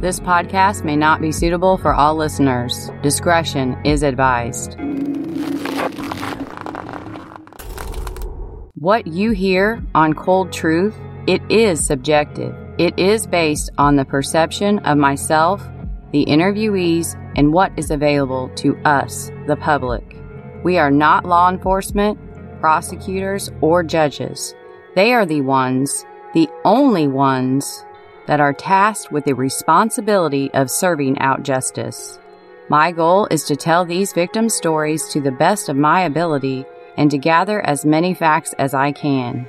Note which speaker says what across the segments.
Speaker 1: This podcast may not be suitable for all listeners. Discretion is advised. What you hear on Cold Truth, it is subjective. It is based on the perception of myself, the interviewees, and what is available to us, the public. We are not law enforcement, prosecutors, or judges. They are the ones, the only ones, that are tasked with the responsibility of serving out justice. My goal is to tell these victims' stories to the best of my ability and to gather as many facts as I can.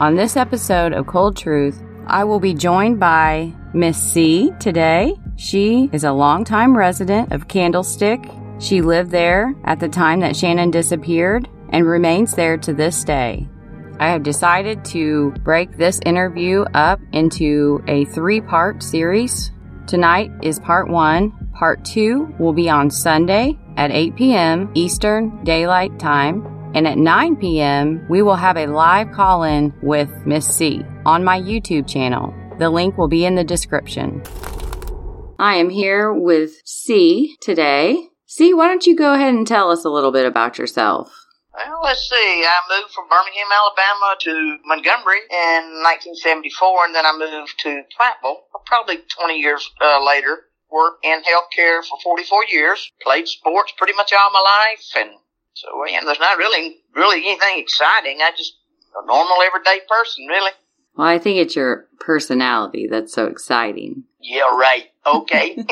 Speaker 1: On this episode of Cold Truth, I will be joined by Miss Ce today. She is a longtime resident of Candlestick. She lived there at the time that Shannon disappeared and remains there to this day. I have decided to break this interview up into a three part series. Tonight is part one. Part two will be on Sunday at 8 p.m. Eastern Daylight Time. And at 9 p.m., we will have a live call in with Miss Ce on my YouTube channel. The link will be in the description. I am here with Ce today. Ce, why don't you go ahead and tell us a little bit about yourself?
Speaker 2: Well, let's see. I moved from Birmingham, Alabama to Montgomery in 1974, and then I moved to Prattville probably 20 years uh, later. Worked in healthcare for 44 years. Played sports pretty much all my life, and so yeah, there's not really really anything exciting. I just a normal everyday person, really.
Speaker 1: Well, I think it's your personality that's so exciting.
Speaker 2: Yeah, right. Okay.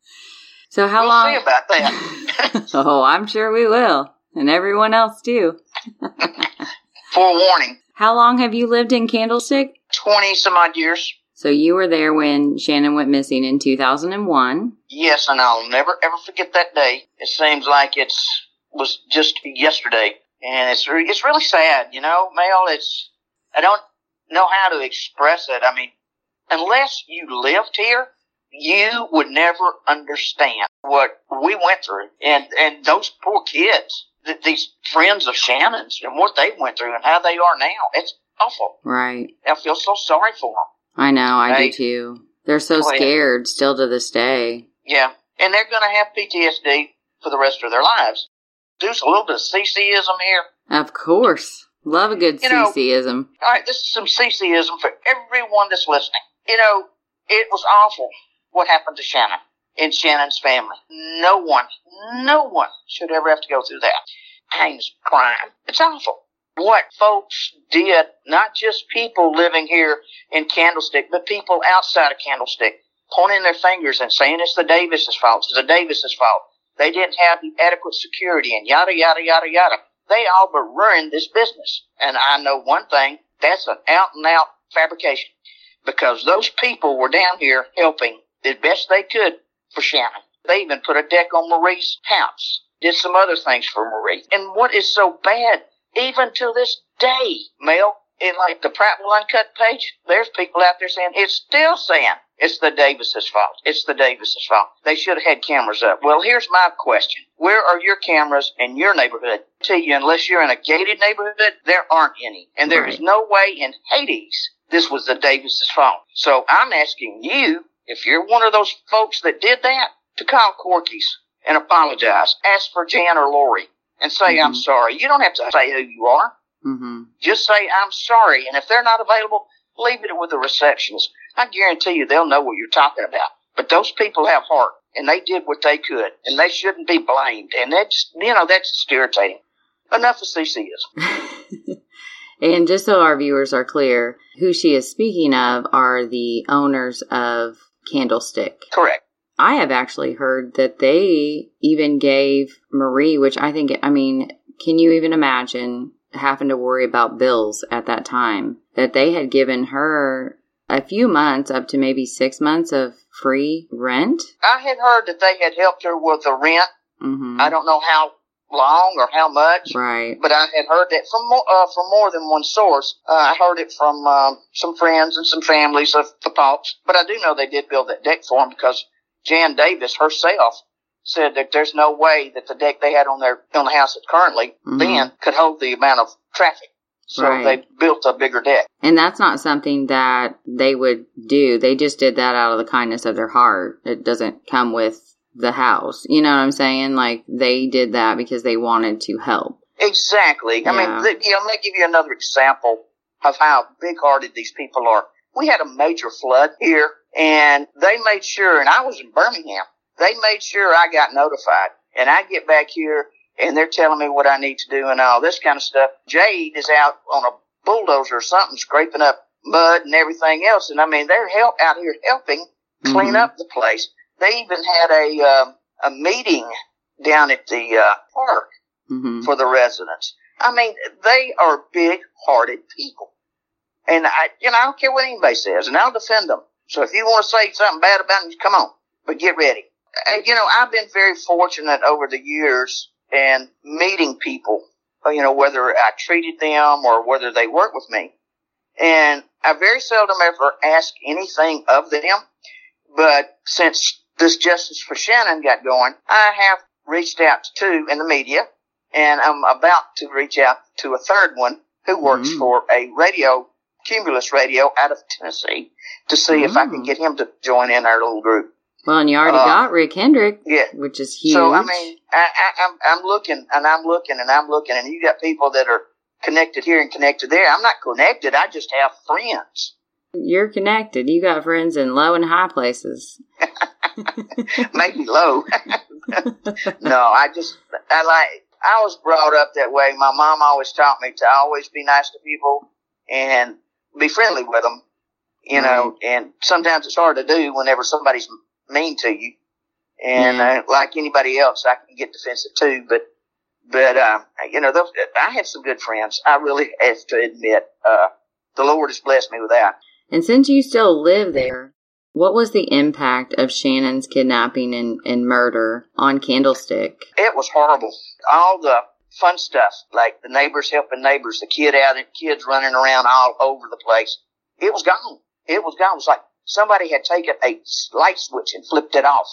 Speaker 1: so how
Speaker 2: we'll
Speaker 1: long?
Speaker 2: See about that.
Speaker 1: oh, I'm sure we will, and everyone else too.
Speaker 2: Forewarning.
Speaker 1: How long have you lived in Candlestick?
Speaker 2: Twenty some odd years.
Speaker 1: So you were there when Shannon went missing in 2001.
Speaker 2: Yes, and I'll never ever forget that day. It seems like it's was just yesterday, and it's re- it's really sad, you know, Mel. It's I don't know how to express it. I mean, unless you lived here, you would never understand what we went through, and and those poor kids, th- these friends of Shannon's, and what they went through, and how they are now. It's awful.
Speaker 1: Right.
Speaker 2: I feel so sorry for them.
Speaker 1: I know, I
Speaker 2: Right.
Speaker 1: do too. They're so scared still to this day.
Speaker 2: Yeah, and they're going to have PTSD for the rest of their lives. There's a little bit of CCism here.
Speaker 1: Of course. Love a good
Speaker 2: You know-
Speaker 1: CCism.
Speaker 2: All right, this is some CCism for everyone that's listening. You know, it was awful what happened to Shannon and Shannon's family. No one, no one should ever have to go through that. Heinous crime. It's awful. What folks did, not just people living here in Candlestick, but people outside of Candlestick, pointing their fingers and saying it's the Davis's fault. It's the Davis's fault. They didn't have the adequate security and yada, yada, yada, yada. They all but ruined this business. And I know one thing, that's an out and out fabrication because those people were down here helping as best they could for Shannon. They even put a deck on Marie's house, did some other things for Marie. And what is so bad, even to this day, Mel, in like the Prattville Uncut page, there's people out there saying, it's still saying it's the Davis's fault. It's the Davis's fault. They should have had cameras up. Well, here's my question. Where are your cameras in your neighborhood? I tell you, unless you're in a gated neighborhood, there aren't any. And there is
Speaker 1: Right.
Speaker 2: no way in Hades this was the Davis's fault. So I'm asking you, if you're one of those folks that did that, to call Corky's and apologize. Ask for Jan or Lori and say, I'm
Speaker 1: Mhm.
Speaker 2: sorry. You don't have to say who you are.
Speaker 1: hmm
Speaker 2: Just say, I'm sorry. And if they're not available, leave it with the receptionist. I guarantee you they'll know what you're talking about. But those people have heart and they did what they could and they shouldn't be blamed. And that's, you know, that's just irritating. Enough of CCism.
Speaker 1: and just so our viewers are clear, who she is speaking of are the owners of Candlestick.
Speaker 2: Correct.
Speaker 1: I have actually heard that they even gave Marie, which I think, I mean, can you even imagine having to worry about bills at that time? That they had given her a few months, up to maybe six months of free rent?
Speaker 2: I had heard that they had helped her with the rent.
Speaker 1: hmm
Speaker 2: I don't know how long or how much.
Speaker 1: Right.
Speaker 2: but I had heard that from more, uh, from more than one source. Uh, I heard it from um, some friends and some families of the Paulks, but I do know they did build that deck for him because Jan Davis herself said that there's no way that the deck they had on their on the house that currently
Speaker 1: Mhm.
Speaker 2: then could hold the amount of traffic. So
Speaker 1: Right.
Speaker 2: they built a bigger deck.
Speaker 1: And that's not something that they would do. They just did that out of the kindness of their heart. It doesn't come with the house. You know what I'm saying? Like they did that because they wanted to help.
Speaker 2: Exactly. I mean, th- you know, let me give you another example of how big-hearted these people are. We had a major flood here, and they made sure, and I was in Birmingham. They made sure I got notified, and I get back here, and they're telling me what I need to do and all this kind of stuff. Jade is out on a bulldozer or something, scraping up mud and everything else, and I mean, they're help out here helping clean
Speaker 1: Mhm.
Speaker 2: up the place. They even had a um, a meeting down at the uh, park
Speaker 1: hmm
Speaker 2: for the residents. I mean, they are big-hearted people, and I, you know, I don't care what anybody says, and I'll defend them. So if you want to say something bad about them, come on, but get ready. Uh, you know, I've been very fortunate over the years and meeting people. uh, You know, whether I treated them or whether they work with me, and I very seldom ever ask anything of them. But since this Justice for Shannon got going, I have reached out to two in the media, and I'm about to reach out to a third one who works
Speaker 1: Mm.
Speaker 2: for a radio, Cumulus Radio out of Tennessee, to see if I can
Speaker 1: Mm.
Speaker 2: get him to join in our little group.
Speaker 1: Well, and you already
Speaker 2: Uh,
Speaker 1: got Rick Hendrick,
Speaker 2: Yeah.
Speaker 1: which is huge.
Speaker 2: So I mean, I, I, I'm I'm looking and I'm looking and I'm looking, and you got people that are connected here and connected there. I'm not connected. I just have friends.
Speaker 1: you're connected. You got friends in low and high places.
Speaker 2: maybe low. no, I just I like I was brought up that way. My mom always taught me to always be nice to people and be friendly with them. You know, and sometimes it's hard to do whenever somebody's mean to you. And uh, like anybody else, I can get defensive too. But but uh, you know, those, I have some good friends. I really have to admit, uh, the Lord has blessed me with that.
Speaker 1: And since you still live there, what was the impact of Shannon's kidnapping and, and murder on Candlestick?
Speaker 2: It was horrible. All the fun stuff, like the neighbors helping neighbors, the kid out, kids running around all over the place. It was gone. It was gone. It was like somebody had taken a light switch and flipped it off.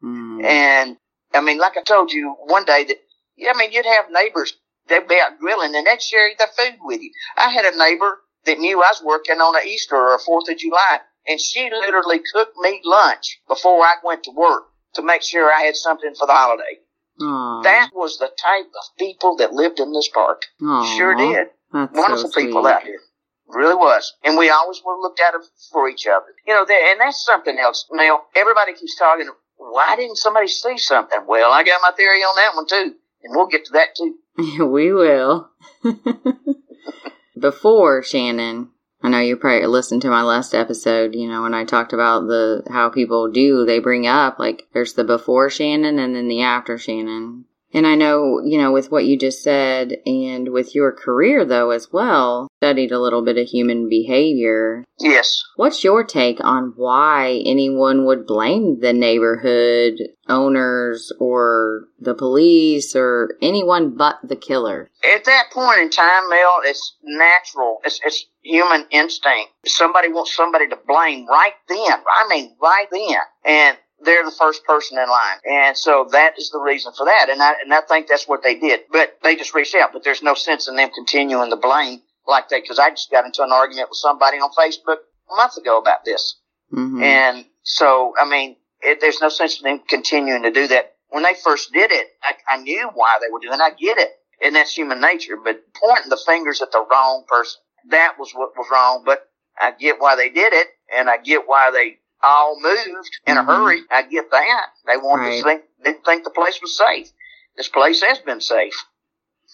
Speaker 1: Hmm.
Speaker 2: And I mean, like I told you one day that, yeah, I mean, you'd have neighbors, they'd be out grilling and they'd share their food with you. I had a neighbor that knew I was working on a Easter or a Fourth of July and she literally cooked me lunch before I went to work to make sure I had something for the holiday.
Speaker 1: Aw.
Speaker 2: That was the type of people that lived in this park.
Speaker 1: Aw.
Speaker 2: Sure did.
Speaker 1: That's
Speaker 2: Wonderful
Speaker 1: so
Speaker 2: people out here. Really was. And we always were looked at for each other. You know, and that's something else. Now, everybody keeps talking, why didn't somebody see something? Well, I got my theory on that one too. And we'll get to that too.
Speaker 1: we will. Before Shannon, I know you probably listened to my last episode, you know, when I talked about the how people do, they bring up like there's the before Shannon and then the after Shannon. And I know, you know, with what you just said and with your career though as well, studied a little bit of human behavior.
Speaker 2: Yes.
Speaker 1: What's your take on why anyone would blame the neighborhood owners or the police or anyone but the killer?
Speaker 2: At that point in time, Mel, it's natural. It's, it's human instinct. Somebody wants somebody to blame right then. I mean, right then. And they're the first person in line. And so that is the reason for that. And I, and I think that's what they did. But they just reached out. But there's no sense in them continuing to blame like that because I just got into an argument with somebody on Facebook a month ago about this.
Speaker 1: hmm
Speaker 2: And so, I mean, it, there's no sense in them continuing to do that. When they first did it, I, I knew why they were doing it. I get it. And that's human nature. But pointing the fingers at the wrong person, that was what was wrong. But I get why they did it. And I get why they all moved in
Speaker 1: Mhm.
Speaker 2: a hurry. I get that. They wanted
Speaker 1: Right.
Speaker 2: to think, didn't think the place was safe. This place has been safe.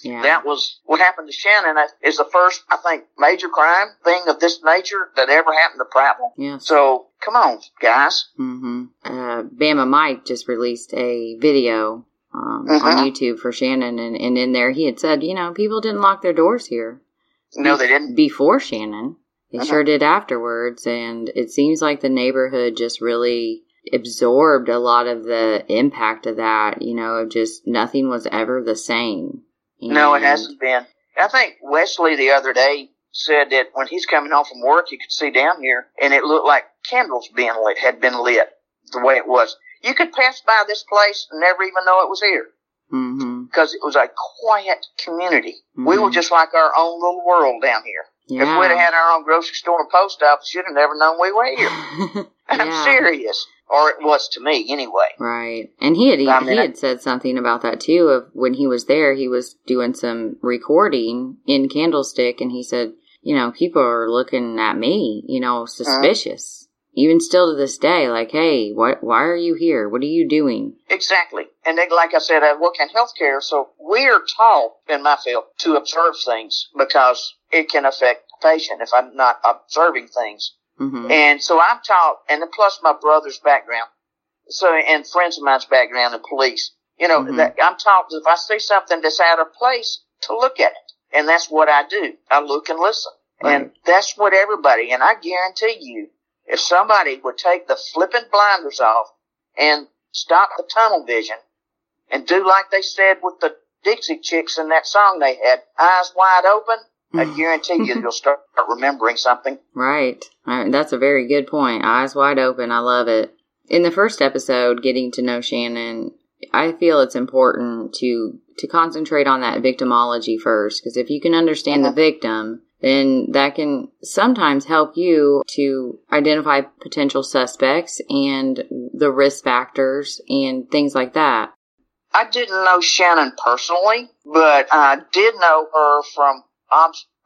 Speaker 1: Yeah.
Speaker 2: That was what happened to Shannon. Is the first, I think, major crime thing of this nature that ever happened to Prattville.
Speaker 1: yes.
Speaker 2: So come on, guys.
Speaker 1: hmm Uh, Bama Mike just released a video um, on
Speaker 2: Mhm.
Speaker 1: YouTube for Shannon, and, and in there he had said, you know, people didn't lock their doors here
Speaker 2: No, they didn't.
Speaker 1: before Shannon. They
Speaker 2: Mhm.
Speaker 1: sure did afterwards, and it seems like the neighborhood just really absorbed a lot of the impact of that. You know, of just nothing was ever the same.
Speaker 2: No, it hasn't been. I think Wesley the other day said that when he's coming home from work, he could see down here, and it looked like candles being lit had been lit the way it was. You could pass by this place and never even know it was here.
Speaker 1: Mm-hmm.
Speaker 2: because it was a quiet community. We
Speaker 1: Mm-hmm.
Speaker 2: were just like our own little world down here. If we'd have had our own grocery store and post office, you'd have never known we were here. I'm
Speaker 1: Yeah.
Speaker 2: serious. Or it was to me anyway.
Speaker 1: Right. And he had
Speaker 2: I mean,
Speaker 1: he had said something about that too of when he was there he was doing some recording in Candlestick and he said, you know, people are looking at me, you know, uh-huh. suspicious. Even still to this day like, "Hey, what why are you here? What are you doing?"
Speaker 2: Exactly. And then, like I said, I work in healthcare, so we're taught in my field to observe things because it can affect the patient if I'm not observing things.
Speaker 1: Mhm.
Speaker 2: And so I'm taught, and plus my brother's background, so and friends of mine's background in police. You know,
Speaker 1: Mhm.
Speaker 2: that I'm taught if I see something that's out of place, to look at it, and that's what I do. I look and listen, and that's what everybody. And I guarantee you, if somebody would take the flippant blinders off and stop the tunnel vision, and do like they said with the Dixie Chicks in that song they had, eyes wide open, I guarantee you you'll start remembering something.
Speaker 1: Right. That's a very good point. Eyes wide open. I love it. In the first episode, getting to know Shannon, I feel it's important to to concentrate on that victimology first because if you can understand the victim, then that can sometimes help you to identify potential suspects and the risk factors and things like that.
Speaker 2: I didn't know Shannon personally, but I did know her from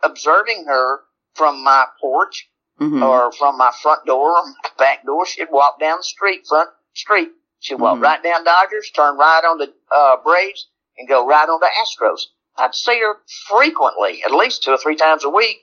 Speaker 2: observing her from my porch
Speaker 1: hmm
Speaker 2: or from my front door or my back door. She'd walk down the street, front street. She'd walk
Speaker 1: Mhm.
Speaker 2: right down Dodgers, turn right onto uh, Braves, and go right onto Astros. I'd see her frequently, at least two or three times a week.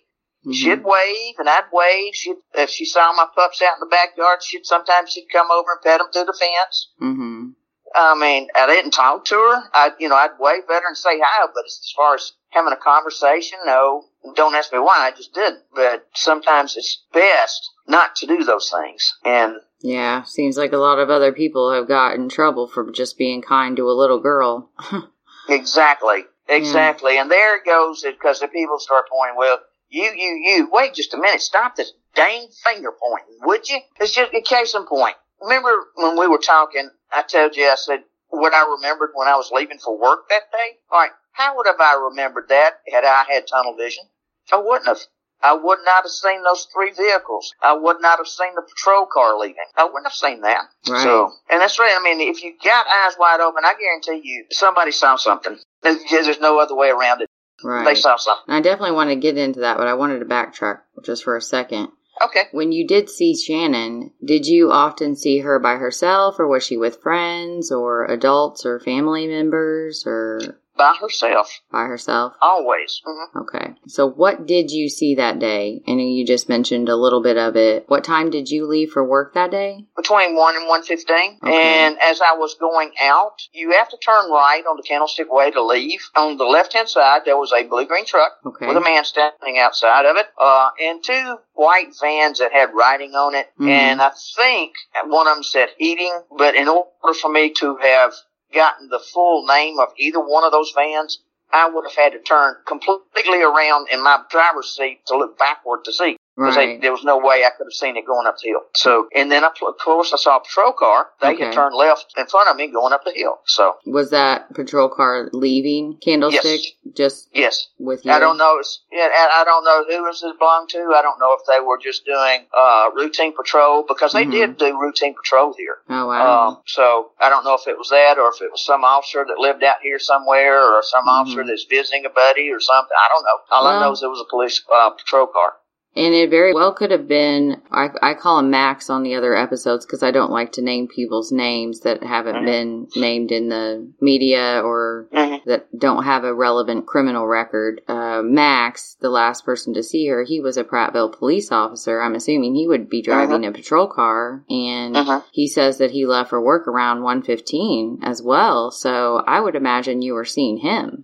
Speaker 1: Mm-hmm.
Speaker 2: She'd wave and I'd wave. She'd, if she saw my pups out in the backyard, she'd sometimes she'd come over and pet them through the fence.
Speaker 1: hmm
Speaker 2: I mean, I didn't talk to her. I, you know, I'd wave at her and say hi, but as far as having a conversation, no. Don't ask me why. I just didn't. But sometimes it's best not to do those things. And
Speaker 1: Yeah, seems like a lot of other people have got in trouble for just being kind to a little girl.
Speaker 2: exactly, Hmm. exactly. And there it goes because the people start pointing. Well, you, you, you. Wait just a minute. Stop this dang finger pointing, would you? It's just a case in point. Remember when we were talking? I told you I said what I remembered when I was leaving for work that day. All right, how would have I remembered that had I had tunnel vision? I wouldn't have. I would not have seen those three vehicles. I would not have seen the patrol car leaving. I wouldn't have seen that.
Speaker 1: Right.
Speaker 2: So, and that's right. I mean, if you got eyes wide open, I guarantee you somebody saw something. There's, no other way around it.
Speaker 1: right.
Speaker 2: They saw something.
Speaker 1: I definitely want to get into that, but I wanted to backtrack just for a second.
Speaker 2: Okay.
Speaker 1: When you did see Shannon, did you often see her by herself, or was she with friends, or adults, or family members, or
Speaker 2: By herself.
Speaker 1: by herself?
Speaker 2: Always. hmm
Speaker 1: Okay. So, what did you see that day? And you just mentioned a little bit of it. What time did you leave for work that day?
Speaker 2: Between 1 and 115.
Speaker 1: Okay.
Speaker 2: And as I was going out, you have to turn right on the Candlestick Way to leave. On the left hand side, there was a blue green truck.
Speaker 1: Okay.
Speaker 2: with a man standing outside of it, uh, and two white vans that had writing on it.
Speaker 1: Mhm.
Speaker 2: And I think one of them said heating, but in order for me to have gotten the full name of either one of those vans, I would have had to turn completely around in my driver's seat to look backward to see. Because
Speaker 1: Right.
Speaker 2: there was no way I could have seen it going up the hill. So, and then I, of course I saw a patrol car. They
Speaker 1: Okay.
Speaker 2: had turned left in front of me going up the hill. So,
Speaker 1: Was that patrol car leaving Candlestick? Just
Speaker 2: yes.
Speaker 1: with you?
Speaker 2: I don't know. Yeah, I don't know who this belonged to. I don't know if they were just doing uh, routine patrol because they
Speaker 1: Mhm.
Speaker 2: did do routine patrol here.
Speaker 1: Oh wow.
Speaker 2: Um, so I don't know if it was that or if it was some officer that lived out here somewhere or some
Speaker 1: Mhm.
Speaker 2: officer that's visiting a buddy or something. I don't know. All I
Speaker 1: Well-
Speaker 2: know is it was a police uh, patrol car.
Speaker 1: And it very well could have been. I, I call him Max on the other episodes because I don't like to name people's names that haven't
Speaker 2: Mhm.
Speaker 1: been named in the media or
Speaker 2: Mm-hmm.
Speaker 1: that don't have a relevant criminal record. Uh, Max, the last person to see her, he was a Prattville police officer. I'm assuming he would be driving a patrol car, and he says that he left for work around 1:15 as well. So I would imagine you were seeing him.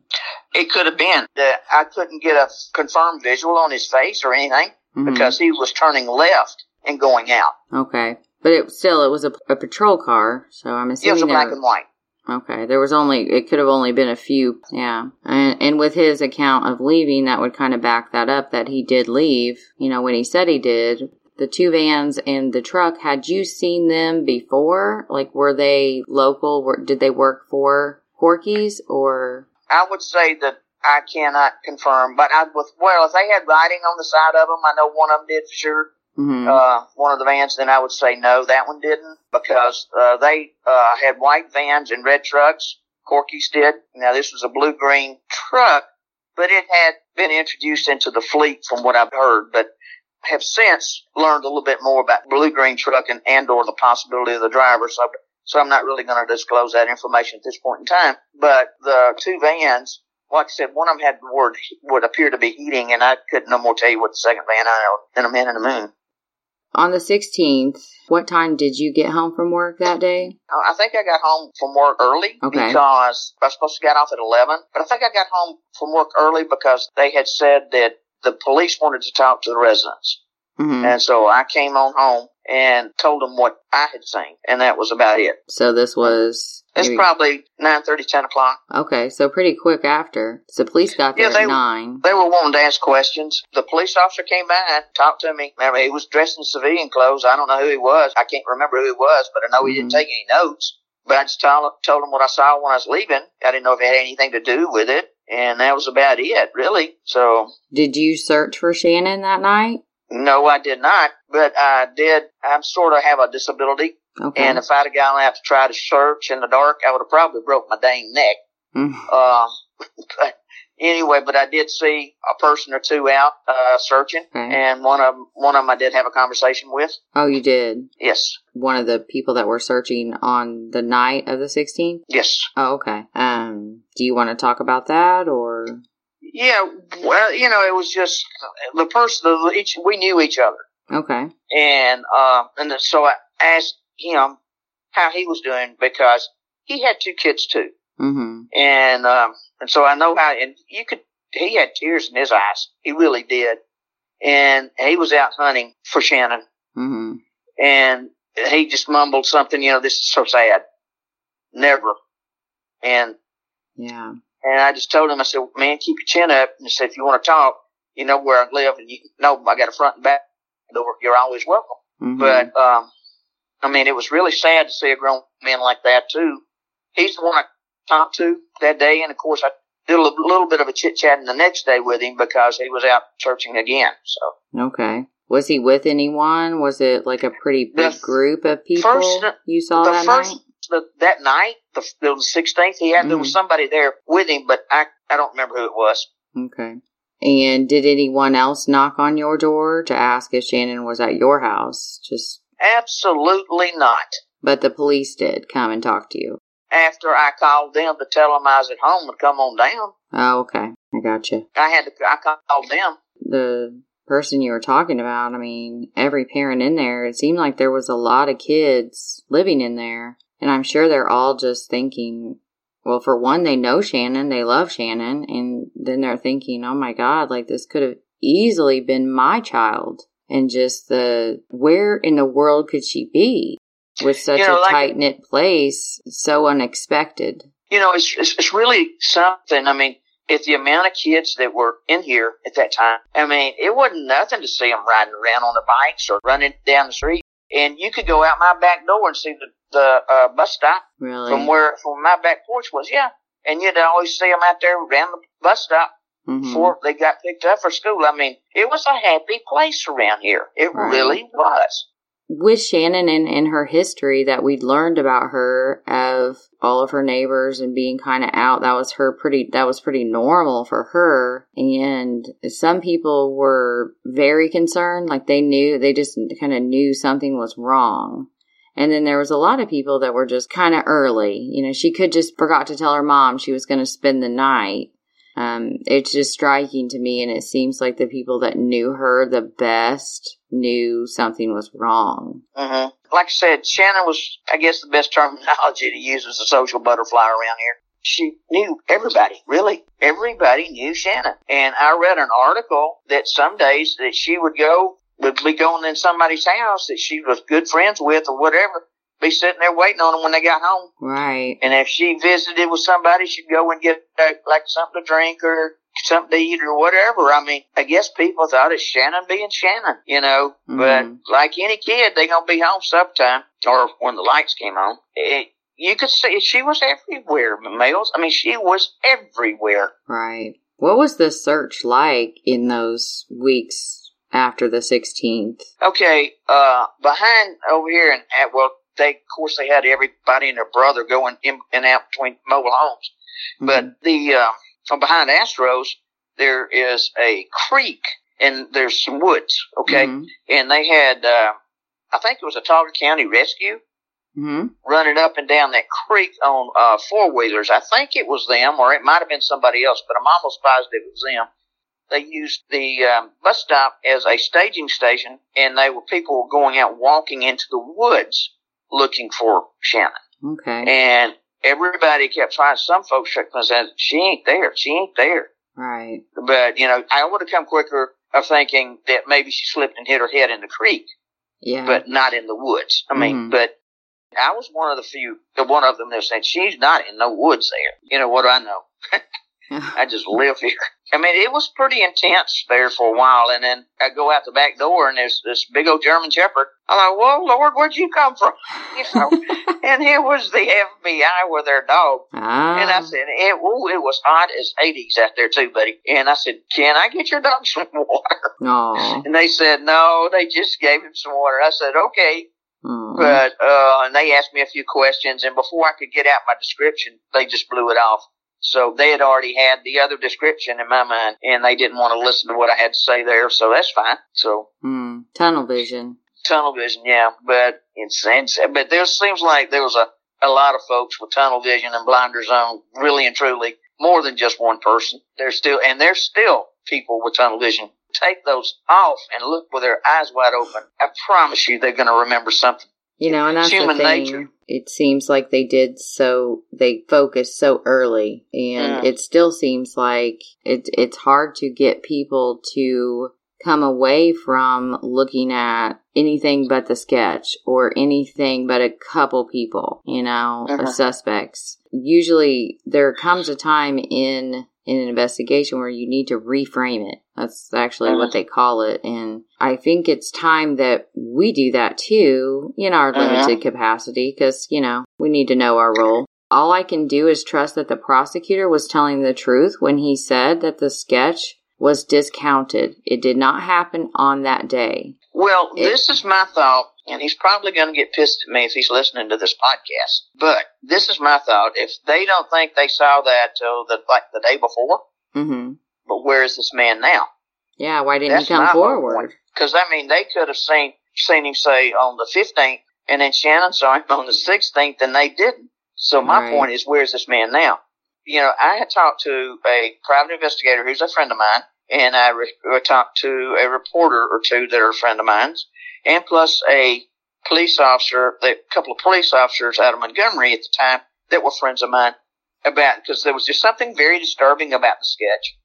Speaker 2: It could have been that I couldn't get a confirmed visual on his face or anything
Speaker 1: Mhm.
Speaker 2: because he was turning left and going out.
Speaker 1: okay, but it still it was a, a patrol car, so I'm assuming
Speaker 2: It was a black and white.
Speaker 1: Okay, there was only it could have only been a few, yeah. And and with his account of leaving, that would kind of back that up that he did leave. You know, when he said he did, the two vans and the truck. Had you seen them before? Like, were they local? Were, did they work for Corky's or?
Speaker 2: I would say that I cannot confirm, but I with well, if they had writing on the side of them, I know one of them did for sure.
Speaker 1: Mm-hmm.
Speaker 2: Uh, one of the vans, then I would say no, that one didn't because uh, they uh, had white vans and red trucks. Corky's did. Now this was a blue green truck, but it had been introduced into the fleet from what I've heard, but have since learned a little bit more about blue green trucking and or the possibility of the driver. So, so I'm not really going to disclose that information at this point in time. But the two vans, like I said, one of them had the word would appear to be heating, and I couldn't no more tell you what the second man I know than a man in the moon.
Speaker 1: On the 16th, what time did you get home from work that day?
Speaker 2: I think I got home from work early
Speaker 1: Okay.
Speaker 2: because I was supposed to get off at 11, but I think I got home from work early because they had said that the police wanted to talk to the residents.
Speaker 1: hmm
Speaker 2: And so I came on home and told them what I had seen, and that was about it.
Speaker 1: So this was.
Speaker 2: It's
Speaker 1: maybe-
Speaker 2: probably nine thirty, ten o'clock.
Speaker 1: Okay, so pretty quick after. So police got there
Speaker 2: Yeah, they-
Speaker 1: at 9.
Speaker 2: They were wanting to ask questions. The police officer came by and talked to me. Remember, he was dressed in civilian clothes. I don't know who he was. I can't remember who he was, but I know he didn't
Speaker 1: Mhm.
Speaker 2: take any notes. But I just told, told him what I saw when I was leaving. I didn't know if it had anything to do with it. And that was about it, really. So,
Speaker 1: Did you search for Shannon that night?
Speaker 2: No, I did not. But I did. I'm sort of have a disability.
Speaker 1: Okay.
Speaker 2: And if I'd have gone out to try to search in the dark, I would have probably broke my dang neck.
Speaker 1: Mm.
Speaker 2: Uh, but anyway, but I did see a person or two out uh, searching,
Speaker 1: Okay.
Speaker 2: and one of one of them I did have a conversation with.
Speaker 1: Oh, you did?
Speaker 2: Yes,
Speaker 1: One of the people that were searching on the night of the 16th?
Speaker 2: yes,
Speaker 1: Oh, okay. Um, do you want to talk about that or?
Speaker 2: Yeah. Well, you know, it was just the person. The, each we knew each other,
Speaker 1: Okay.
Speaker 2: and um, and so I asked him how he was doing because he had two kids too,
Speaker 1: Mm-hmm.
Speaker 2: and um, and so I know how. And you could. He had tears in his eyes. He really did. And he was out hunting for Shannon.
Speaker 1: Mm-hmm.
Speaker 2: and he just mumbled something, you know, this is so sad. Never. And,
Speaker 1: Yeah.
Speaker 2: And I just told him, I said, man, keep your chin up. And I said, if you want to talk, you know where I live and you know I got a front and back door. You're always welcome.
Speaker 1: Mhm.
Speaker 2: But, um, I mean, it was really sad to see a grown man like that too. He's the one I talked to that day. And of course I did a little, bit of a chit chatting the next day with him because he was out searching again. So.
Speaker 1: Okay. Was he with anyone? Was it like a pretty
Speaker 2: The
Speaker 1: big group of people
Speaker 2: first-
Speaker 1: you saw
Speaker 2: the
Speaker 1: that
Speaker 2: first
Speaker 1: night?
Speaker 2: The, that night, the, the sixteenth, he had there was
Speaker 1: mm-hmm.
Speaker 2: somebody there with him, but I I don't remember who it was.
Speaker 1: Okay. And did anyone else knock on your door to ask if Shannon was at your house? Just,
Speaker 2: Absolutely not.
Speaker 1: but the police did come and talk to you.
Speaker 2: After I called them to tell them I was at home and come on down,
Speaker 1: Oh, okay. I gotcha.
Speaker 2: I had to I called them.
Speaker 1: The person you were talking about, I mean, every parent in there, it seemed like there was a lot of kids living in there. And I'm sure they're all just thinking, well, for one, they know Shannon, they love Shannon, and then they're thinking, oh my God, like this could have easily been my child. And just the, where in the world could she be with such
Speaker 2: You know,
Speaker 1: a
Speaker 2: like-
Speaker 1: tight knit place, so unexpected?
Speaker 2: You know, it's, it's it's really something. I mean, if the amount of kids that were in here at that time, I mean, it wasn't nothing to see them riding around on their bikes or running down the street. And you could go out my back door and see the the uh, bus stop
Speaker 1: Really?
Speaker 2: from where from my back porch was. Yeah, and you'd always see them out there around the bus stop
Speaker 1: Mhm.
Speaker 2: before they got picked up for school. I mean, it was a happy place around here. It
Speaker 1: Right.
Speaker 2: really was.
Speaker 1: with Shannon and, and her history that we'd learned about her of all of her neighbors and being kind of out, that was her pretty, that was pretty normal for her. And some people were very concerned, like they knew, they just kind of knew something was wrong. And then there was a lot of people that were just kind of early. You know, she could just forgot to tell her mom she was going to spend the night. Um, it's just striking to me, and it seems like the people that knew her the best knew something was wrong.
Speaker 2: hmm Like I said, Shannon was, I guess, the best terminology to use was a social butterfly around here. She knew everybody, really. Everybody knew Shannon. And I read an article that some days that she would go, would be going in somebody's house that she was good friends with or whatever, be sitting there waiting on them when they got home.
Speaker 1: Right.
Speaker 2: And if she visited with somebody, she'd go and get uh, like something to drink or something to eat or whatever. I mean, I guess people thought it's Shannon being Shannon, you know. But
Speaker 1: Mhm.
Speaker 2: like any kid, they gonna be home sometime or when the lights came on. It, you could see she was everywhere, males. I mean, she was everywhere.
Speaker 1: Right. What was the search like in those weeks after the 16th?
Speaker 2: Okay, uh, behind over here, and well, they, of course, they had everybody and their brother going in and out between mobile homes. Mm-hmm. But the, uh, from behind Astros, there is a creek and there's some woods, okay? Mm-hmm. And they had, uh, I think it was a Talbot County Rescue mm-hmm. running up and down that creek on uh, four wheelers. I think it was them, or it might have been somebody else, but I'm almost positive it was them. They used the um, bus stop as a staging station, and they were people were going out walking into the woods looking for Shannon.
Speaker 1: Okay.
Speaker 2: And everybody kept trying. Some folks kept saying, "She ain't there. She ain't there."
Speaker 1: Right.
Speaker 2: But you know, I would have come quicker of thinking that maybe she slipped and hit her head in the creek.
Speaker 1: Yeah.
Speaker 2: But not in the woods. I mean, mm-hmm. but I was one of the few, one of them that said she's not in no woods there. You know what do I know? I just live here. I mean, it was pretty intense there for a while, and then I go out the back door, and there's this big old German Shepherd. I'm like, "Well, Lord, where'd you come from?" You know, and here was the FBI with their dog, ah. and I said, "It, ooh, it was hot as Hades out there too, buddy." And I said, "Can I get your dog some water?"
Speaker 1: No.
Speaker 2: And they said, "No, they just gave him some water." I said, "Okay." Mm-hmm. But uh, and they asked me a few questions, and before I could get out my description, they just blew it off. So they had already had the other description in my mind, and they didn't want to listen to what I had to say there. So that's fine. So
Speaker 1: mm, tunnel vision,
Speaker 2: tunnel vision, yeah. But it's, it's but there seems like there was a a lot of folks with tunnel vision and blinders on, really and truly, more than just one person. There's still and there's still people with tunnel vision. Take those off and look with their eyes wide open. I promise you, they're going to remember something.
Speaker 1: You know, and that's human the thing. nature. It seems like they did so. They focused so early, and it still seems like it, it's hard to get people to come away from looking at anything but the sketch or anything but a couple people, you know, uh-huh. suspects. Usually, there comes a time in in an investigation where you need to reframe it. That's actually what they call it. And I think it's time that we do that too in our uh-huh. limited capacity because, you know, we need to know our role. All I can do is trust that the prosecutor was telling the truth when he said that the sketch was discounted. It did not happen on that day.
Speaker 2: Well, it, this is my thought and he's probably going to get pissed at me if he's listening to this podcast. But this is my thought: if they don't think they saw that till the like the day before,
Speaker 1: mm-hmm.
Speaker 2: but where is this man now?
Speaker 1: Yeah, why didn't That's he come forward?
Speaker 2: Because I mean, they could have seen seen him say on the fifteenth, and then Shannon saw him on the sixteenth, and they didn't. So my right. point is, where's this man now? You know, I had talked to a private investigator who's a friend of mine, and I re- talked to a reporter or two that are a friend of mine's and plus a police officer, a couple of police officers out of Montgomery at the time that were friends of mine about because there was just something very disturbing about the sketch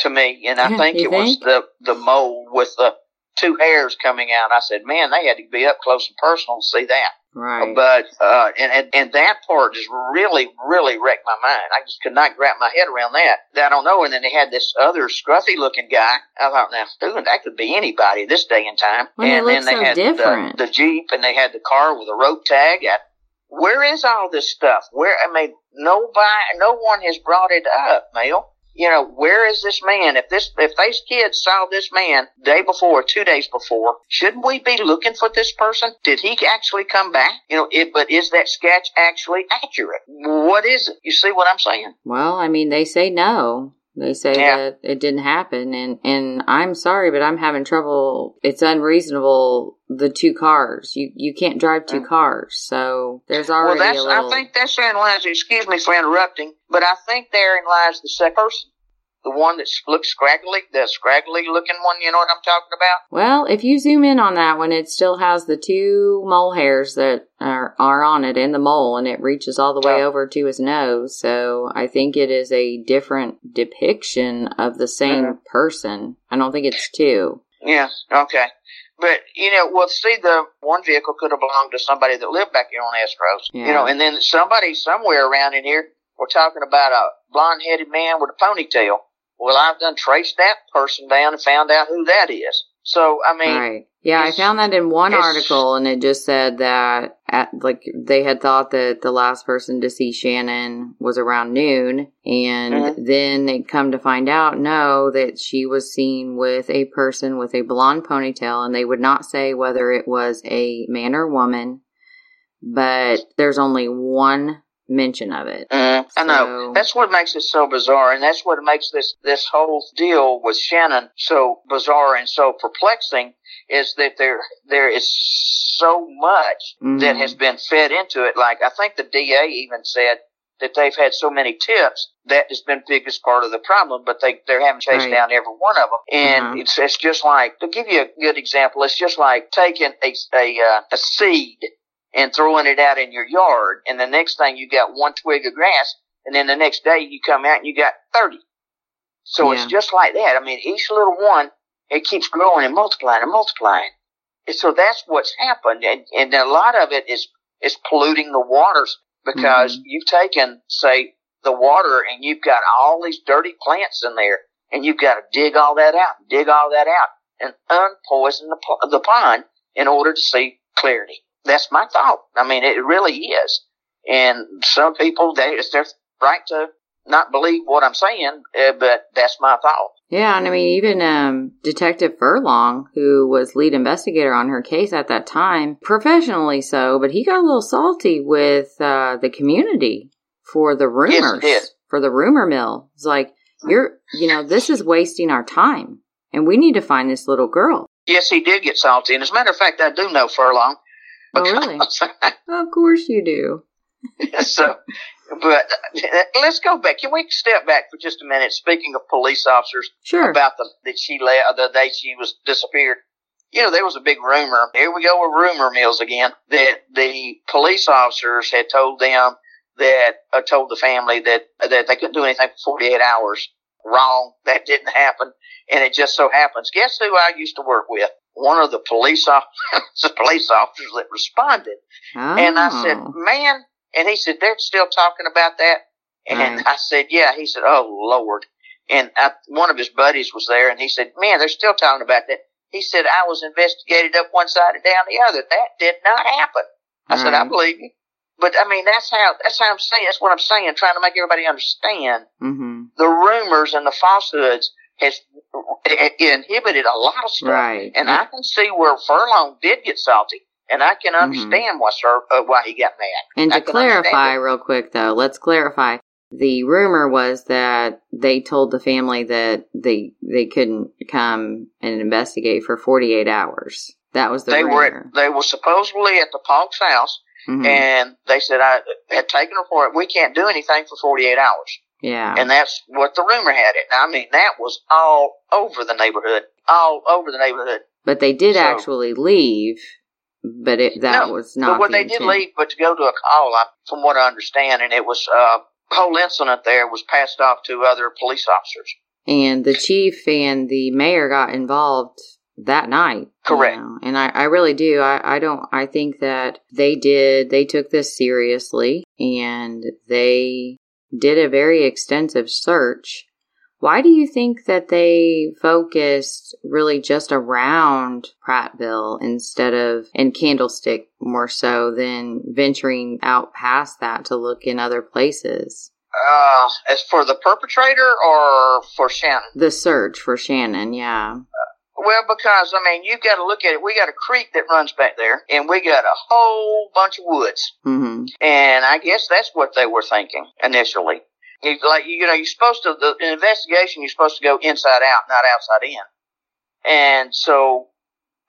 Speaker 2: to me, and I yeah, think it think? was the the mole with the two hairs coming out. I said, man, they had to be up close and personal to see that.
Speaker 1: Right.
Speaker 2: But uh, and, and and that part just really, really wrecked my mind. I just could not wrap my head around that. I don't know. And then they had this other scruffy looking guy. I thought, now, dude, that could be anybody this day and time.
Speaker 1: Well,
Speaker 2: and
Speaker 1: then they so had
Speaker 2: the, the Jeep, and they had the car with a rope tag. At, where is all this stuff? Where I mean, nobody, no one has brought it up, Mel you know, where is this man? If this, if these kids saw this man day before, two days before, shouldn't we be looking for this person? Did he actually come back? You know, it, but is that sketch actually accurate? What is it? You see what I'm saying?
Speaker 1: Well, I mean, they say no. They say yeah. that it didn't happen, and and I'm sorry, but I'm having trouble. It's unreasonable. The two cars, you you can't drive two cars, so there's already
Speaker 2: well, that's,
Speaker 1: a little.
Speaker 2: I think that's therein lies. Excuse me for interrupting, but I think therein lies the second person the one that looks scraggly, the scraggly looking one, you know what I'm talking about?
Speaker 1: Well, if you zoom in on that one, it still has the two mole hairs that are, are on it in the mole and it reaches all the way oh. over to his nose. So I think it is a different depiction of the same mm-hmm. person. I don't think it's two.
Speaker 2: Yeah, okay. But, you know, well, see, the one vehicle could have belonged to somebody that lived back here on Astros. Yeah. You know, and then somebody somewhere around in here, we're talking about a blonde headed man with a ponytail well, I've done traced that person down and found out who that is. So I mean,
Speaker 1: right. Yeah, I found that in one article, and it just said that at like they had thought that the last person to see Shannon was around noon, and
Speaker 2: Mhm.
Speaker 1: then they come to find out no, that she was seen with a person with a blonde ponytail, and they would not say whether it was a man or woman, but there's only one mention of it.
Speaker 2: mm, I know that's what makes it so bizarre, and that's what makes this this whole deal with Shannon so bizarre and so perplexing. Is that there there is so much that
Speaker 1: Mhm.
Speaker 2: has been fed into it. Like I think the DA even said that they've had so many tips that has been biggest part of the problem, but they they haven't chased
Speaker 1: Right.
Speaker 2: down every one of them. And
Speaker 1: Uh-huh.
Speaker 2: it's it's just like to give you a good example, it's just like taking a a uh, a seed and throwing it out in your yard, and the next thing you got one twig of grass, and then the next day you come out and you got thirty. So it's just like that. I mean, each little one it keeps growing and multiplying and multiplying. And so that's what's happened, and, and a lot of it is is polluting the waters because
Speaker 1: Mhm.
Speaker 2: you've taken, say, the water and you've got all these dirty plants in there, and you've got to dig all that out, dig all that out, and unpoison the the pond in order to see clarity. That's my thought. I mean, it really is. And some people, they it's their right to not believe what I'm saying, uh, but that's my thought.
Speaker 1: Yeah, and I mean, even um, Detective Furlong, who was lead investigator on her case at that time, professionally so, but he got a little salty with uh, the community for the
Speaker 2: Yes, he
Speaker 1: rumors,
Speaker 2: did.
Speaker 1: for the rumor mill. It's like, you're, you know, this is wasting our time, and we need to find this little girl.
Speaker 2: Yes, he did get salty. And as a matter of fact, I do know Furlong.
Speaker 1: Oh, really? Of course you do.
Speaker 2: so, but uh, let's go back. Can we step back for just a minute? Speaking of police officers,
Speaker 1: Sure.
Speaker 2: about the that she left the day she was disappeared. You know, there was a big rumor. Here we go with rumor mills again. That the police officers had told them that uh, told the family that that they couldn't do anything for 48 hours. Wrong. That didn't happen. And it just so happens. Guess who I used to work with? One of the police officers, police officers that responded.
Speaker 1: oh.
Speaker 2: And I said, man, and he said, they're still talking about that. And
Speaker 1: Right.
Speaker 2: I said, yeah. He said, oh Lord. And I, one of his buddies was there and he said, man, they're still talking about that. He said, I was investigated up one side and down the other. That did not happen. I said, I believe you. But I mean, that's how, that's how I'm saying, that's what I'm saying, trying to make everybody understand
Speaker 1: hmm
Speaker 2: the rumors and the falsehoods has inhibited a lot of stuff.
Speaker 1: Right.
Speaker 2: And I can see where Furlong did get salty. And I can understand why Sir, uh, why he got mad.
Speaker 1: And
Speaker 2: I
Speaker 1: to clarify, real quick though, let's clarify. The rumor was that they told the family that they they couldn't come and investigate for 48 hours. That was the
Speaker 2: they were
Speaker 1: rumor.
Speaker 2: at, they were supposedly at the Paulk's house,
Speaker 1: Mhm.
Speaker 2: and they said I had taken her for it. We can't do anything for 48 hours,
Speaker 1: yeah.
Speaker 2: and that's what the rumor had it. I mean, that was all over the neighborhood, all over the neighborhood.
Speaker 1: but they did
Speaker 2: so-
Speaker 1: actually leave, but it that
Speaker 2: No,
Speaker 1: was not
Speaker 2: but what
Speaker 1: the
Speaker 2: they did leave, but to go to a call, I, from what I understand, and it was uh, whole incident there was passed off to other police officers.
Speaker 1: and the chief and the mayor got involved that night. you
Speaker 2: Correct.
Speaker 1: know, And I, I really do. I, I don't, I think that they did, they took this seriously and they did a very extensive search. Why do you think that they focused really just around Prattville instead of in Candlestick more so than venturing out past that to look in other places?
Speaker 2: Uh, as for the perpetrator or for Shannon?
Speaker 1: The search for Shannon, yeah.
Speaker 2: Well, because I mean, you've got to look at it. We got a creek that runs back there, and we got a whole bunch of woods.
Speaker 1: hmm
Speaker 2: And I guess that's what they were thinking initially. You, like you know, you're supposed to the in investigation. You're supposed to go inside out, not outside in. And so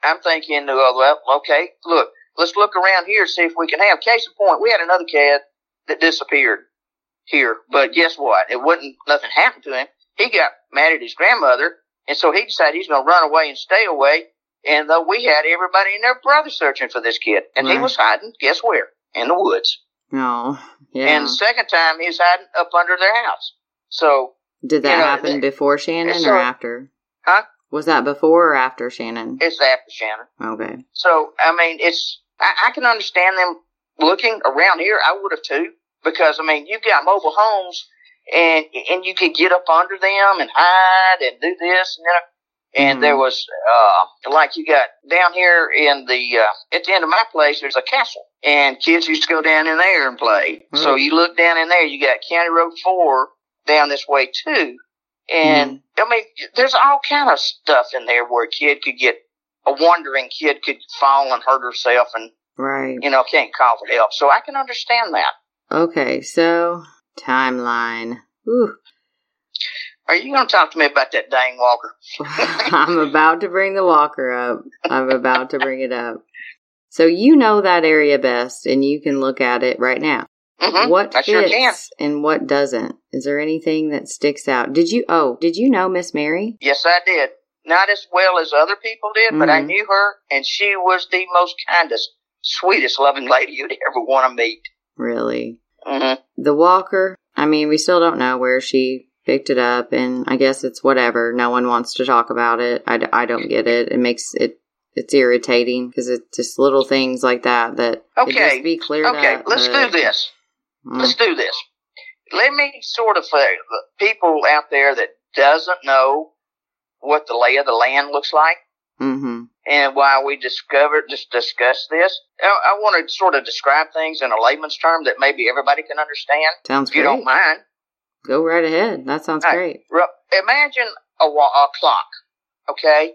Speaker 2: I'm thinking, well, okay, look, let's look around here see if we can have. Case in point, we had another kid that disappeared here, but guess what? It wasn't nothing happened to him. He got mad at his grandmother, and so he decided he's going to run away and stay away. And though we had everybody and their brother searching for this kid, and he was hiding, guess where? In the woods.
Speaker 1: No, yeah.
Speaker 2: And the second time, he was hiding up under their house. So,
Speaker 1: Did that
Speaker 2: you know,
Speaker 1: happen
Speaker 2: they-
Speaker 1: before Shannon
Speaker 2: it's
Speaker 1: or after?
Speaker 2: Huh?
Speaker 1: Was that before or after Shannon?
Speaker 2: it's after Shannon.
Speaker 1: Okay.
Speaker 2: So, I mean, it's, I, I can understand them looking around here. I would have too. Because, I mean, you've got mobile homes and, and you could get up under them and hide and do this and that. And there was, uh, like you got down here in the, uh, at the end of my place, there's a castle. And kids used to go down in there and play. So you look down in there, you got County Road 4 down this way too. And I mean, there's all kind of stuff in there where a kid could get, a wandering kid could fall and hurt herself and,
Speaker 1: Right.
Speaker 2: you know, can't call for help. So I can understand that.
Speaker 1: Okay, so timeline. Whew.
Speaker 2: Are you going to talk to me about that dang walker?
Speaker 1: I'm about to bring the walker up. I'm about to bring it up. So you know that area best and you can look at it right now.
Speaker 2: hmm
Speaker 1: What
Speaker 2: I
Speaker 1: fits
Speaker 2: sure
Speaker 1: and what doesn't? Is there anything that sticks out? Did you oh, did you know Miss Mary?
Speaker 2: Yes, I did. Not as well as other people did, but I
Speaker 1: Mhm.
Speaker 2: knew her, and she was the most kindest, sweetest, loving lady you'd ever want to meet.
Speaker 1: Really? The walker, I mean, we still don't know where she picked it up and I guess it's whatever. No one wants to talk about it. I, I don't get it. It makes it it's irritating because it's just little things like that that
Speaker 2: Okay.
Speaker 1: be cleared
Speaker 2: Okay,
Speaker 1: up.
Speaker 2: let's
Speaker 1: but-
Speaker 2: do this.
Speaker 1: Mm.
Speaker 2: Let's do this. Let me sort of uh, the people out there that doesn't know what the lay of the land looks like.
Speaker 1: Mm-hmm.
Speaker 2: and while we discovered just discuss this. I, I want to sort of describe things in a layman's term that maybe everybody can understand.
Speaker 1: Sounds
Speaker 2: If you don't mind,
Speaker 1: Go right ahead. That sounds
Speaker 2: right.
Speaker 1: great.
Speaker 2: Ru- imagine a, wa- a clock. Okay,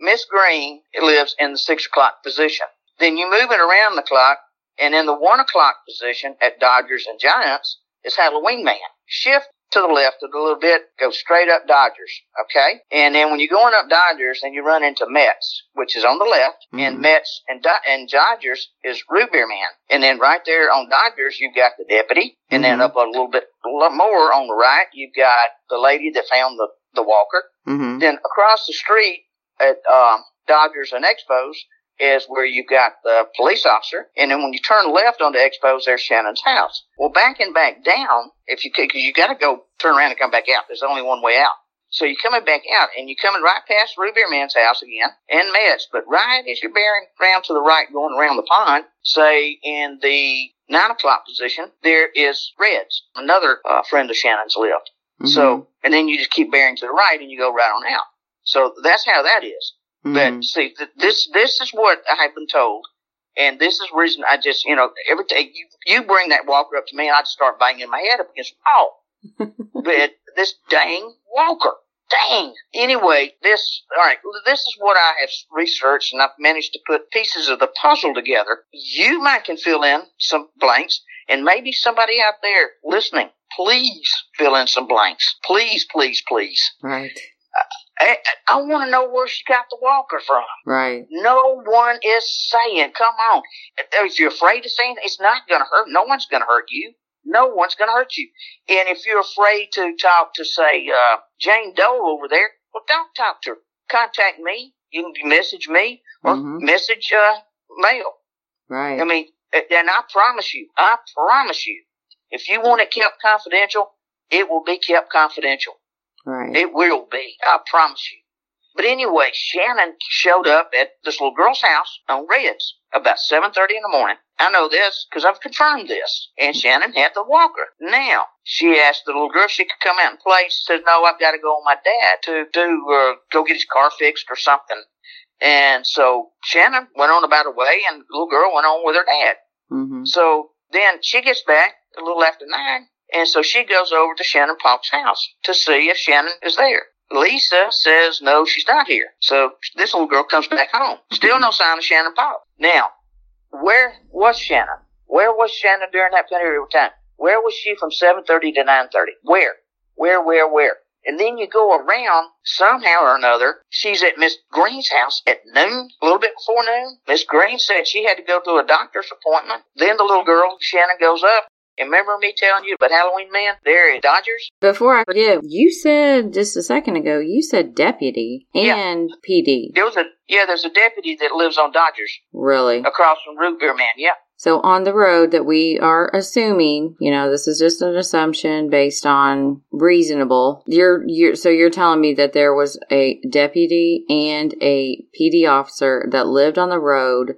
Speaker 2: Miss Green lives in the six o'clock position. Then you move it around the clock, and in the one o'clock position at Dodgers and Giants is Halloween Man. Shift to the left a little bit, go straight up Dodgers. Okay, and then when you're going up Dodgers, then you run into Mets, which is on the left, and
Speaker 1: Mhm.
Speaker 2: Mets and Do- and Dodgers is Root Beer Man, and then right there on Dodgers you've got the deputy, and then
Speaker 1: Mhm.
Speaker 2: up a little bit more on the right you've got the lady that found the the walker.
Speaker 1: Mm-hmm.
Speaker 2: Then across the street at um, Dodgers and Expos is where you've got the police officer, and then when you turn left onto Expos, there's Shannon's house. Well, backing back down, if you because you got to go turn around and come back out. There's only one way out. So you're coming back out, and you're coming right past Root Beer Man's house again, and Mets. But right as you're bearing around to the right, going around the pond, say in the nine o'clock position, there is Reds, another uh, friend of Shannon's lived.
Speaker 1: Mm-hmm.
Speaker 2: So, and then you just keep bearing to the right and you go right on out. So that's how that is.
Speaker 1: Mm-hmm.
Speaker 2: But see, th- this, this is what I have been told. And this is reason I just, you know, every day you, you bring that walker up to me and I just start banging my head up against the wall. but this dang walker. Dang. Anyway, this, alright, this is what I have researched and I've managed to put pieces of the puzzle together. You might can fill in some blanks and maybe somebody out there listening, please fill in some blanks. Please, please, please.
Speaker 1: right,
Speaker 2: I, I want to know where she got the walker from.
Speaker 1: right,
Speaker 2: No one is saying, come on. If you're afraid of saying, it's not going to hurt. No one's going to hurt you. No one's going to hurt you. And if you're afraid to talk to, say, uh, Jane Doe over there, well, don't talk to her. Contact me. You can message me or
Speaker 1: Mhm.
Speaker 2: message, uh, mail.
Speaker 1: right.
Speaker 2: I mean, and I promise you, I promise you, if you want it kept confidential, it will be kept confidential.
Speaker 1: Right.
Speaker 2: It will be. I promise you. But anyway, Shannon showed up at this little girl's house on Reds about 7.30 in the morning. I know this because I've confirmed this. And Shannon had the walker. Now, she asked the little girl if she could come out and play. She said, no, I've got to go with my dad to, to uh, go get his car fixed or something. And so Shannon went on about her way and the little girl went on with her dad.
Speaker 1: mm-hmm.
Speaker 2: So then she gets back a little after nine, and so she goes over to Shannon Paulk's house to see if Shannon is there. Lisa says no, she's not here. So this little girl comes back home. Still no sign of Shannon Paulk. Now, where was Shannon? Where was Shannon during that period of time? Where was she from 7.30 to 9.30? Where? Where, where, where? And then you go around somehow or another. She's at Miss Green's house at noon, a little bit before noon. Miss Green said she had to go to a doctor's appointment. Then the little girl, Shannon, goes up. And remember me telling you about Halloween Man there at Dodgers?
Speaker 1: Before I forget, you said just a second ago, you said deputy
Speaker 2: Yeah.
Speaker 1: and PD.
Speaker 2: There was a yeah, there's a deputy that lives on Dodgers
Speaker 1: Really?
Speaker 2: across from Root Beer Man. Yeah.
Speaker 1: So on the road that we are assuming, you know, this is just an assumption based on reasonable. You're you're so you're telling me that there was a deputy and a PD officer that lived on the road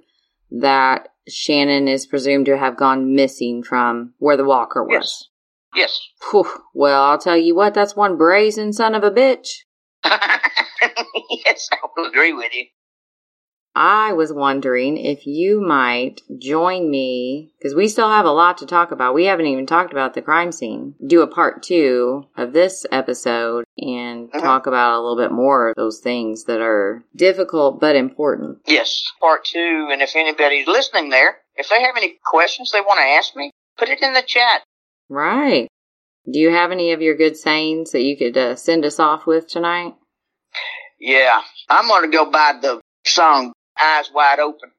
Speaker 1: that Shannon is presumed to have gone missing from where the walker was.
Speaker 2: Yes. Yes.
Speaker 1: Phew. Well, I'll tell you what, that's one brazen son of a bitch.
Speaker 2: yes, I will agree with you.
Speaker 1: I was wondering if you might join me because we still have a lot to talk about. We haven't even talked about the crime scene. Do a part two of this episode and
Speaker 2: Mhm.
Speaker 1: talk about a little bit more of those things that are difficult but important.
Speaker 2: Yes, part two. And if anybody's listening there, if they have any questions they want to ask me, put it in the chat.
Speaker 1: Right. Do you have any of your good sayings that you could uh, send us off with tonight?
Speaker 2: Yeah, I'm going to go by the song Eyes Wide Open.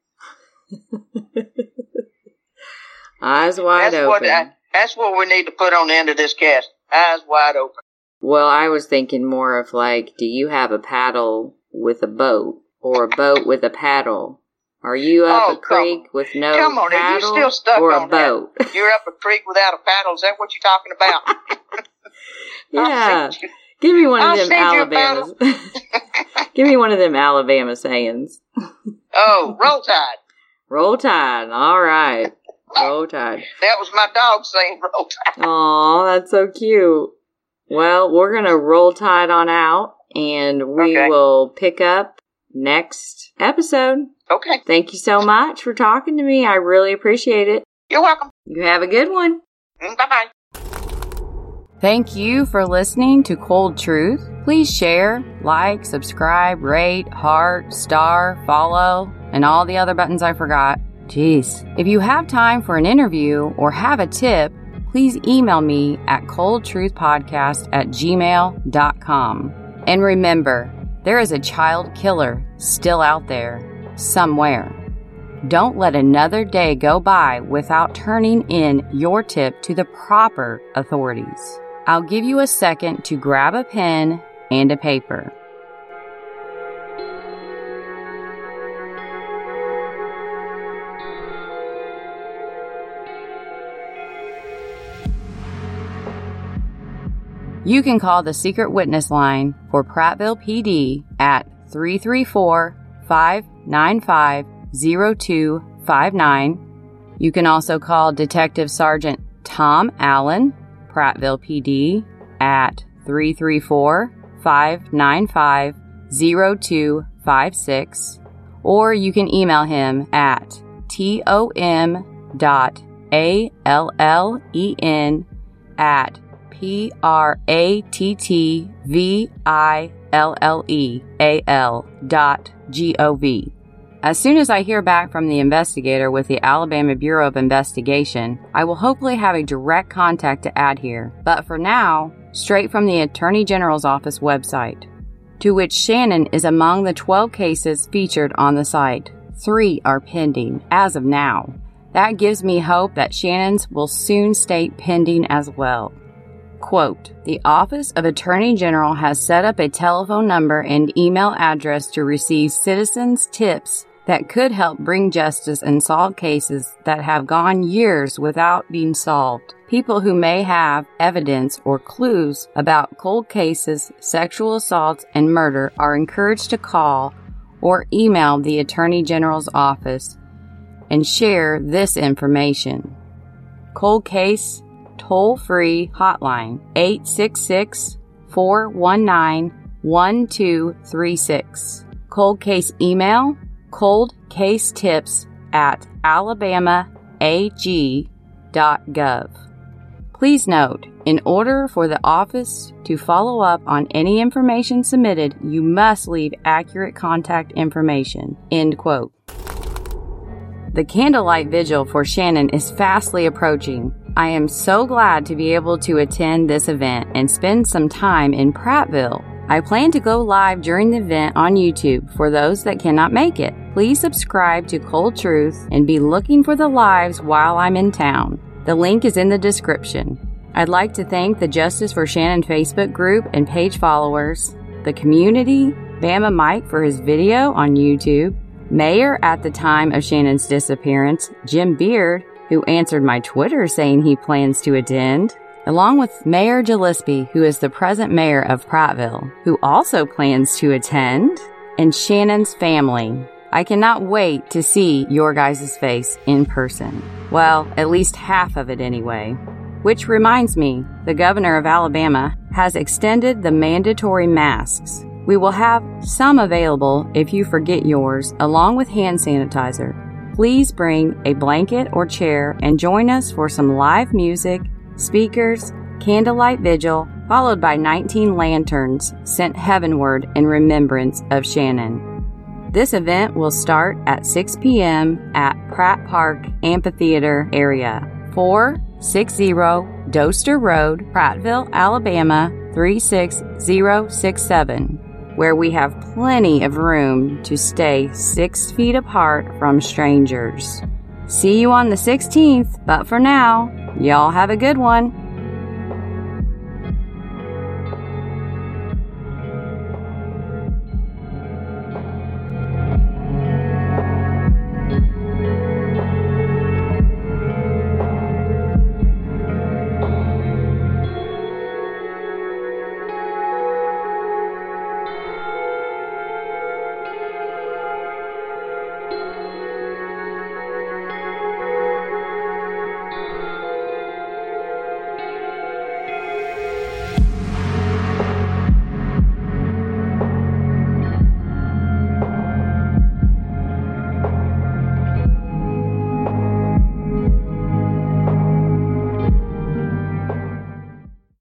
Speaker 1: Eyes wide
Speaker 2: that's
Speaker 1: open.
Speaker 2: What I, that's what we need to put on the end of this cast. Eyes wide open.
Speaker 1: Well, I was thinking more of like, do you have a paddle with a boat or a boat with a paddle? Are you up
Speaker 2: Oh,
Speaker 1: a creek with no
Speaker 2: Come on, if you're
Speaker 1: paddle
Speaker 2: still stuck
Speaker 1: or a
Speaker 2: on that.
Speaker 1: boat?
Speaker 2: You're up a creek without a paddle. Is that what you're talking about?
Speaker 1: yeah,
Speaker 2: you-
Speaker 1: give me one of
Speaker 2: I'll
Speaker 1: them
Speaker 2: send you a
Speaker 1: Alabama. give me one of them Alabama sayings.
Speaker 2: Oh, roll tide.
Speaker 1: Roll Tide. All right, Roll Tide.
Speaker 2: That was my dog saying roll tide.
Speaker 1: Aw, that's so cute. Well, we're gonna roll tide on out, and we
Speaker 2: Okay.
Speaker 1: will pick up next episode.
Speaker 2: Okay,
Speaker 1: Thank you so much for talking to me. I really appreciate it.
Speaker 2: you're welcome.
Speaker 1: You have a good one.
Speaker 2: Mm, bye bye.
Speaker 1: Thank you for listening to Cold Truth. Please share, like, subscribe, rate, heart, star, follow, and all the other buttons I forgot. Jeez. If you have time for an interview or have a tip, please email me at coldtruthpodcast at gmail.com. And remember, there is a child killer still out there, somewhere. Don't let another day go by without turning in your tip to the proper authorities. I'll give you a second to grab a pen and a paper. You can call the Secret Witness Line for Prattville PD at 334 595 0259. You can also call Detective Sergeant Tom Allen, Prattville PD, at 334 595 0256. Or you can email him at tom.allen at P R A T T V I L L E A L dot G O V. As soon as I hear back from the investigator with the Alabama Bureau of Investigation, I will hopefully have a direct contact to add here. But for now, straight from the Attorney General's office website, to which Shannon is among the 12 cases featured on the site. Three are pending as of now. That gives me hope that Shannon's will soon state pending as well. Quote, the Office of Attorney General has set up a telephone number and email address to receive citizens' tips that could help bring justice and solve cases that have gone years without being solved. People who may have evidence or clues about cold cases, sexual assaults, and murder are encouraged to call or email the Attorney General's office and share this information. Cold case toll free hotline 866 419 1236. Cold case email cold case tips at alabamaag.gov. Please note, in order for the office to follow up on any information submitted, you must leave accurate contact information. End quote. The candlelight vigil for Shannon is fastly approaching. I am so glad to be able to attend this event and spend some time in Prattville. I plan to go live during the event on YouTube for those that cannot make it. Please subscribe to Cold Truth and be looking for the lives while I'm in town. The link is in the description. I'd like to thank the Justice for Shannon Facebook group and page followers, the community, Bama Mike for his video on YouTube, Mayor at the time of Shannon's disappearance, Jim Byard, who answered my Twitter saying he plans to attend, along with Mayor Gillespie, who is the present mayor of Prattville, who also plans to attend, and Shannon's family. I cannot wait to see your guys' face in person. Well, at least half of it anyway. Which reminds me, the governor of Alabama has extended the mandatory masks. We will have some available if you forget yours, along with hand sanitizer. Please bring a blanket or chair and join us for some live music, speakers, candlelight vigil, followed by 19 lanterns sent heavenward in remembrance of Shannon. This event will start at 6 p.m. at Pratt Park Amphitheater area, 460 Doster Road, Prattville, Alabama 36067 where we have plenty of room to stay six feet apart from strangers. See you on the 16th, but for now, y'all have a good one.